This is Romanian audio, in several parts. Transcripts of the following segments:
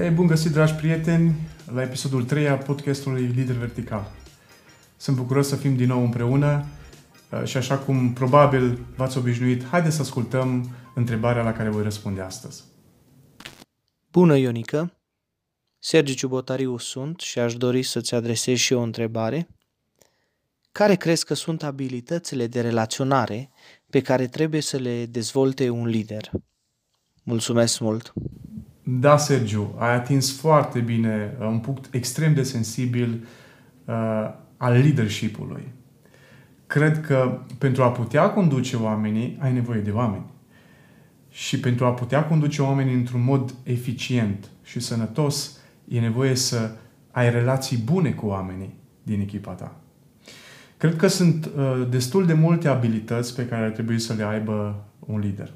Ei, bun găsit, dragi prieteni, la episodul 3 a podcastului Lider Vertical. Sunt bucuros să fim din nou împreună uh, și așa cum probabil v-ați obișnuit, haideți să ascultăm întrebarea la care voi răspunde astăzi. Bună, Ionica! Sergiu Ciubotariu sunt și aș dori să-ți adresez și eu o întrebare. Care crezi că sunt abilitățile de relaționare pe care trebuie să le dezvolte un lider? Mulțumesc mult! Da, Sergiu, ai atins foarte bine uh, un punct extrem de sensibil uh, al leadership-ului. Cred că pentru a putea conduce oamenii, ai nevoie de oameni. Și pentru a putea conduce oamenii într-un mod eficient și sănătos, e nevoie să ai relații bune cu oamenii din echipa ta. Cred că sunt uh, destul de multe abilități pe care ar trebui să le aibă un lider.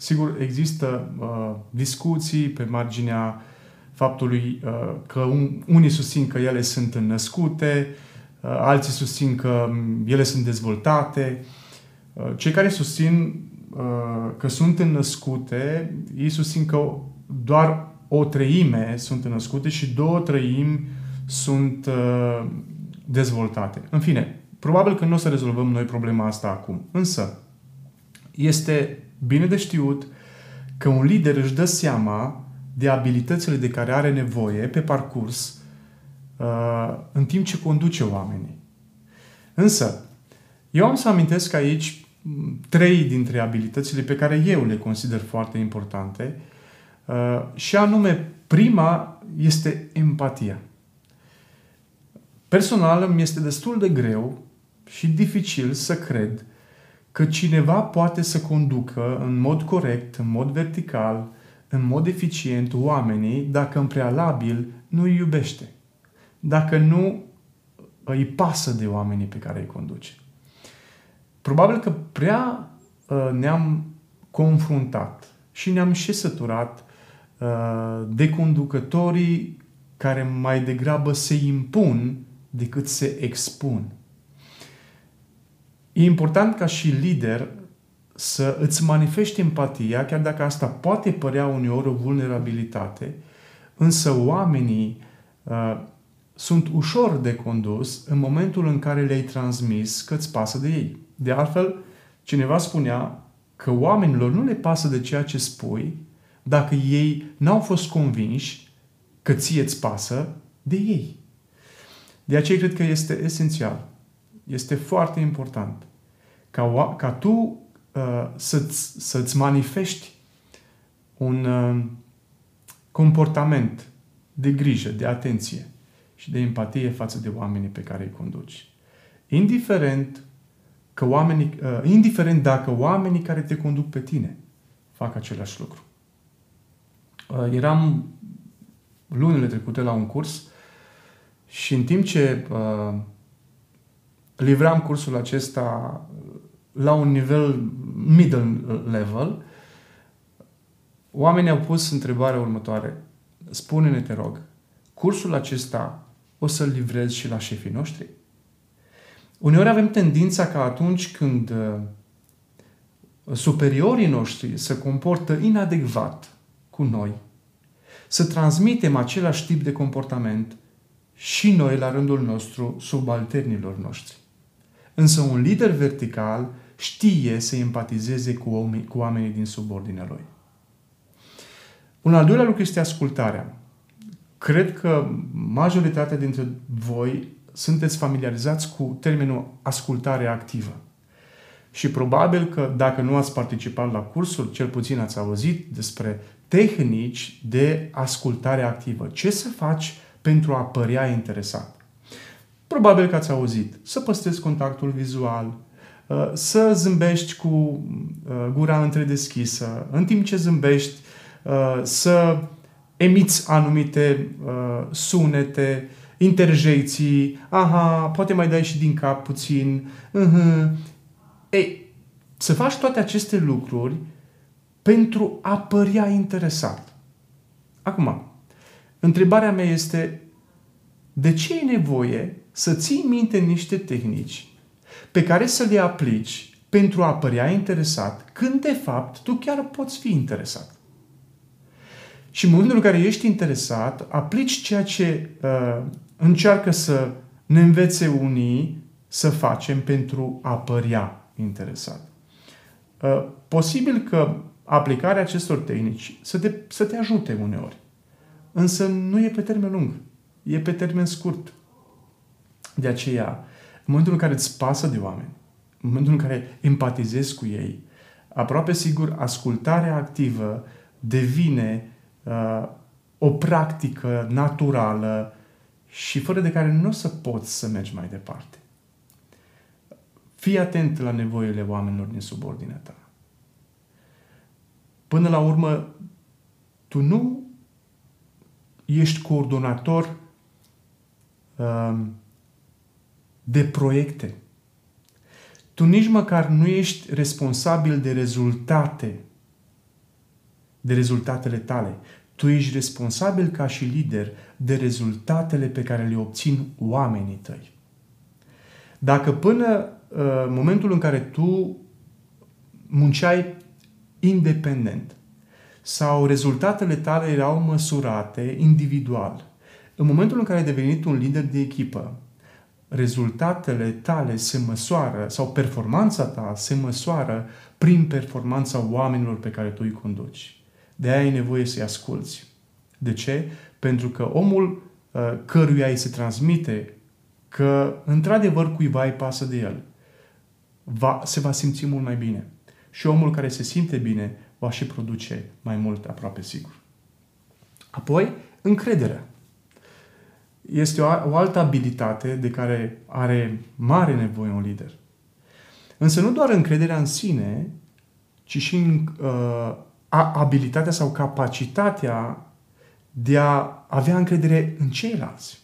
Sigur, există uh, discuții pe marginea faptului uh, că un, unii susțin că ele sunt născute, uh, alții susțin că um, ele sunt dezvoltate. Uh, cei care susțin uh, că sunt născute, ei susțin că doar o treime sunt născute și două treimi sunt uh, dezvoltate. În fine, probabil că nu o să rezolvăm noi problema asta acum. Însă, este bine de știut că un lider își dă seama de abilitățile de care are nevoie pe parcurs uh, în timp ce conduce oamenii. Însă, eu am să amintesc aici trei dintre abilitățile pe care eu le consider foarte importante uh, și anume, prima este empatia. Personal, îmi este destul de greu și dificil să cred că cineva poate să conducă în mod corect, în mod vertical, în mod eficient oamenii dacă în prealabil nu îi iubește. Dacă nu îi pasă de oamenii pe care îi conduce. Probabil că prea uh, ne-am confruntat și ne-am și săturat uh, de conducătorii care mai degrabă se impun decât se expun. E important ca și lider să îți manifesti empatia, chiar dacă asta poate părea uneori o vulnerabilitate, însă oamenii uh, sunt ușor de condus în momentul în care le-ai transmis că îți pasă de ei. De altfel, cineva spunea că oamenilor nu le pasă de ceea ce spui dacă ei n-au fost convinși că ție îți pasă de ei. De aceea cred că este esențial, este foarte important ca, ca tu uh, să-ți, să-ți manifesti un uh, comportament de grijă, de atenție și de empatie față de oamenii pe care îi conduci. Indiferent, că oamenii, uh, indiferent dacă oamenii care te conduc pe tine fac același lucru. Uh, eram lunile trecute la un curs și în timp ce uh, livram cursul acesta la un nivel middle level, oamenii au pus întrebarea următoare. Spune-ne, te rog, cursul acesta o să-l livrezi și la șefii noștri? Uneori avem tendința ca atunci când uh, superiorii noștri se comportă inadecvat cu noi, să transmitem același tip de comportament și noi la rândul nostru subalternilor noștri. Însă un lider vertical știe să empatizeze cu, oamenii, cu oamenii din subordinea lui. Un al doilea lucru este ascultarea. Cred că majoritatea dintre voi sunteți familiarizați cu termenul ascultare activă. Și probabil că dacă nu ați participat la cursul, cel puțin ați auzit despre tehnici de ascultare activă. Ce să faci pentru a părea interesat? Probabil că ați auzit să păstrezi contactul vizual, uh, să zâmbești cu uh, gura întredeschisă, în timp ce zâmbești, uh, să emiți anumite sunete, interjecții, aha, poate mai dai și din cap puțin, uh-huh. Ei, să faci toate aceste lucruri pentru a părea interesat. Acum, întrebarea mea este, de ce e nevoie să ții minte niște tehnici pe care să le aplici pentru a părea interesat, când de fapt tu chiar poți fi interesat. și în momentul în care ești interesat, aplici ceea ce uh, încearcă să ne învețe unii să facem pentru a părea interesat. Uh, posibil că aplicarea acestor tehnici să te, să te ajute uneori, însă nu e pe termen lung, e pe termen scurt. De aceea, în momentul în care îți pasă de oameni, în momentul în care empatizezi cu ei, aproape sigur ascultarea activă devine uh, o practică naturală și fără de care nu o să poți să mergi mai departe. Fii atent la nevoile oamenilor din subordinea ta. Până la urmă, tu nu ești coordonator um, de proiecte. Tu nici măcar nu ești responsabil de rezultate, de rezultatele tale. Tu ești responsabil ca și lider de rezultatele pe care le obțin oamenii tăi. Dacă până uh, momentul în care tu munceai independent sau rezultatele tale erau măsurate individual, în momentul în care ai devenit un lider de echipă, rezultatele tale se măsoară sau performanța ta se măsoară prin performanța oamenilor pe care tu îi conduci. De aia ai nevoie să-i asculți. De ce? Pentru că omul uh, căruia îi se transmite că într-adevăr cuiva îi pasă de el, va, se va simți mult mai bine. Și omul care se simte bine va și produce mai mult aproape sigur. Apoi, încrederea. Este o, o altă abilitate de care are mare nevoie un lider. Însă nu doar încrederea în sine, ci și în uh, abilitatea sau capacitatea de a avea încredere în ceilalți.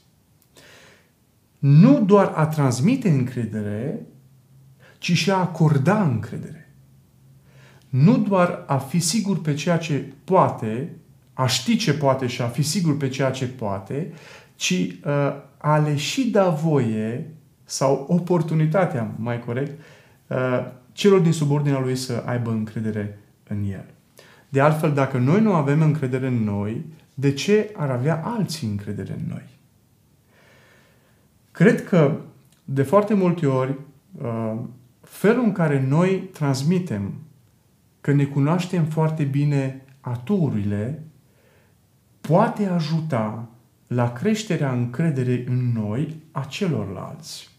Nu doar a transmite încredere, ci și a acorda încredere. Nu doar a fi sigur pe ceea ce poate, a ști ce poate și a fi sigur pe ceea ce poate, ci uh, a le și da voie sau oportunitatea, mai corect, uh, celor din subordinea lui să aibă încredere în el. De altfel, dacă noi nu avem încredere în noi, de ce ar avea alții încredere în noi? Cred că de foarte multe ori uh, felul în care noi transmitem că ne cunoaștem foarte bine aturile poate ajuta la creșterea încrederei în noi a celorlalți.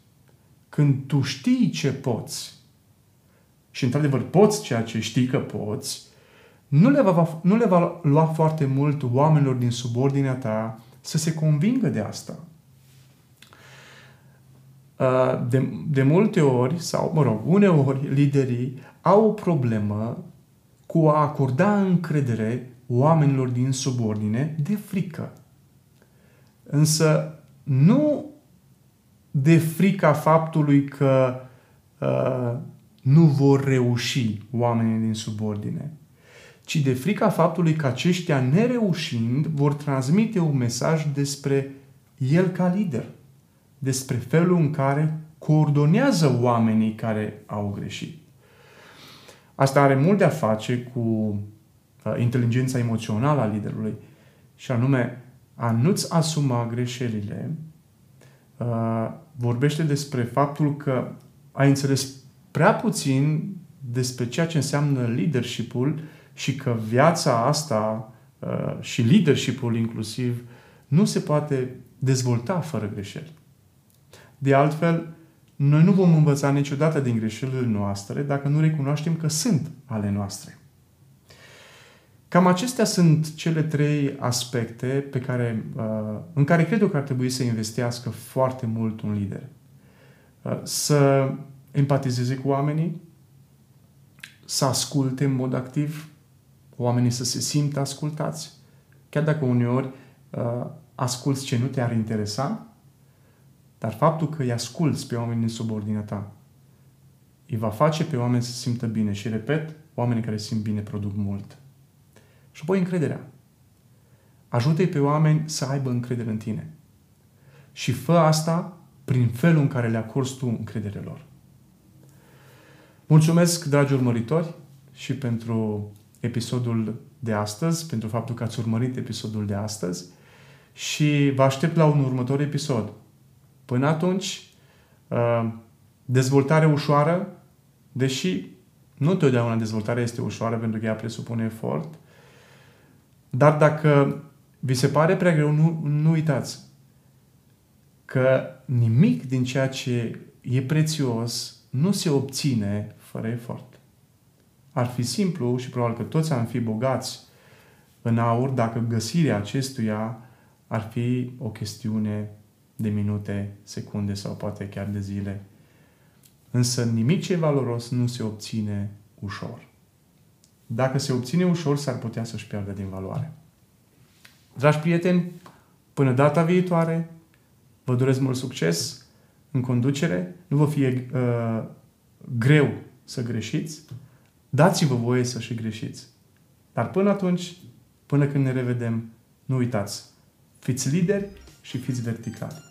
Când tu știi ce poți și într-adevăr poți ceea ce știi că poți, nu le, va, nu le va lua foarte mult oamenilor din subordinea ta să se convingă de asta. Uh, de, de multe ori, sau mă rog, uneori, liderii au o problemă cu a acorda încredere oamenilor din subordine de frică. Însă nu de frica faptului că uh, nu vor reuși oamenii din subordine, ci de frica faptului că aceștia, nereușind, vor transmite un mesaj despre el ca lider, despre felul în care coordonează oamenii care au greșit. Asta are mult de a face cu uh, inteligența emoțională a liderului și anume a nu-ți asuma greșelile uh, vorbește despre faptul că ai înțeles prea puțin despre ceea ce înseamnă leadership-ul și că viața asta uh, și leadership-ul inclusiv nu se poate dezvolta fără greșeli. De altfel, noi nu vom învăța niciodată din greșelile noastre dacă nu recunoaștem că sunt ale noastre. Cam acestea sunt cele trei aspecte pe care, uh, în care cred eu că ar trebui să investească foarte mult un lider. Uh, să empatizeze cu oamenii, să asculte în mod activ, oamenii să se simtă ascultați, chiar dacă uneori uh, asculți ce nu te-ar interesa, dar faptul că îi asculți pe oamenii din subordinea ta, îi va face pe oameni să se simtă bine. Și repet, oamenii care simt bine produc mult. Și apoi încrederea. Ajută-i pe oameni să aibă încredere în tine. Și fă asta prin felul în care le acorzi tu încredere lor. Mulțumesc, dragi urmăritori, și pentru episodul de astăzi, pentru faptul că ați urmărit episodul de astăzi și vă aștept la un următor episod. Până atunci, uh, dezvoltare ușoară, deși nu totdeauna dezvoltarea este ușoară pentru că ea presupune efort, dar dacă vi se pare prea greu, nu, nu uitați că nimic din ceea ce e prețios nu se obține fără efort. Ar fi simplu și probabil că toți am fi bogați în aur dacă găsirea acestuia ar fi o chestiune de minute, secunde sau poate chiar de zile. Însă nimic ce e valoros nu se obține ușor. Dacă se obține ușor, s-ar putea să-și piardă din valoare. Dragi prieteni, până data viitoare, vă doresc mult succes în conducere, nu vă fie uh, greu să greșiți, dați-vă voie să și greșiți. Dar până atunci, până când ne revedem, nu uitați, fiți lideri și fiți verticali.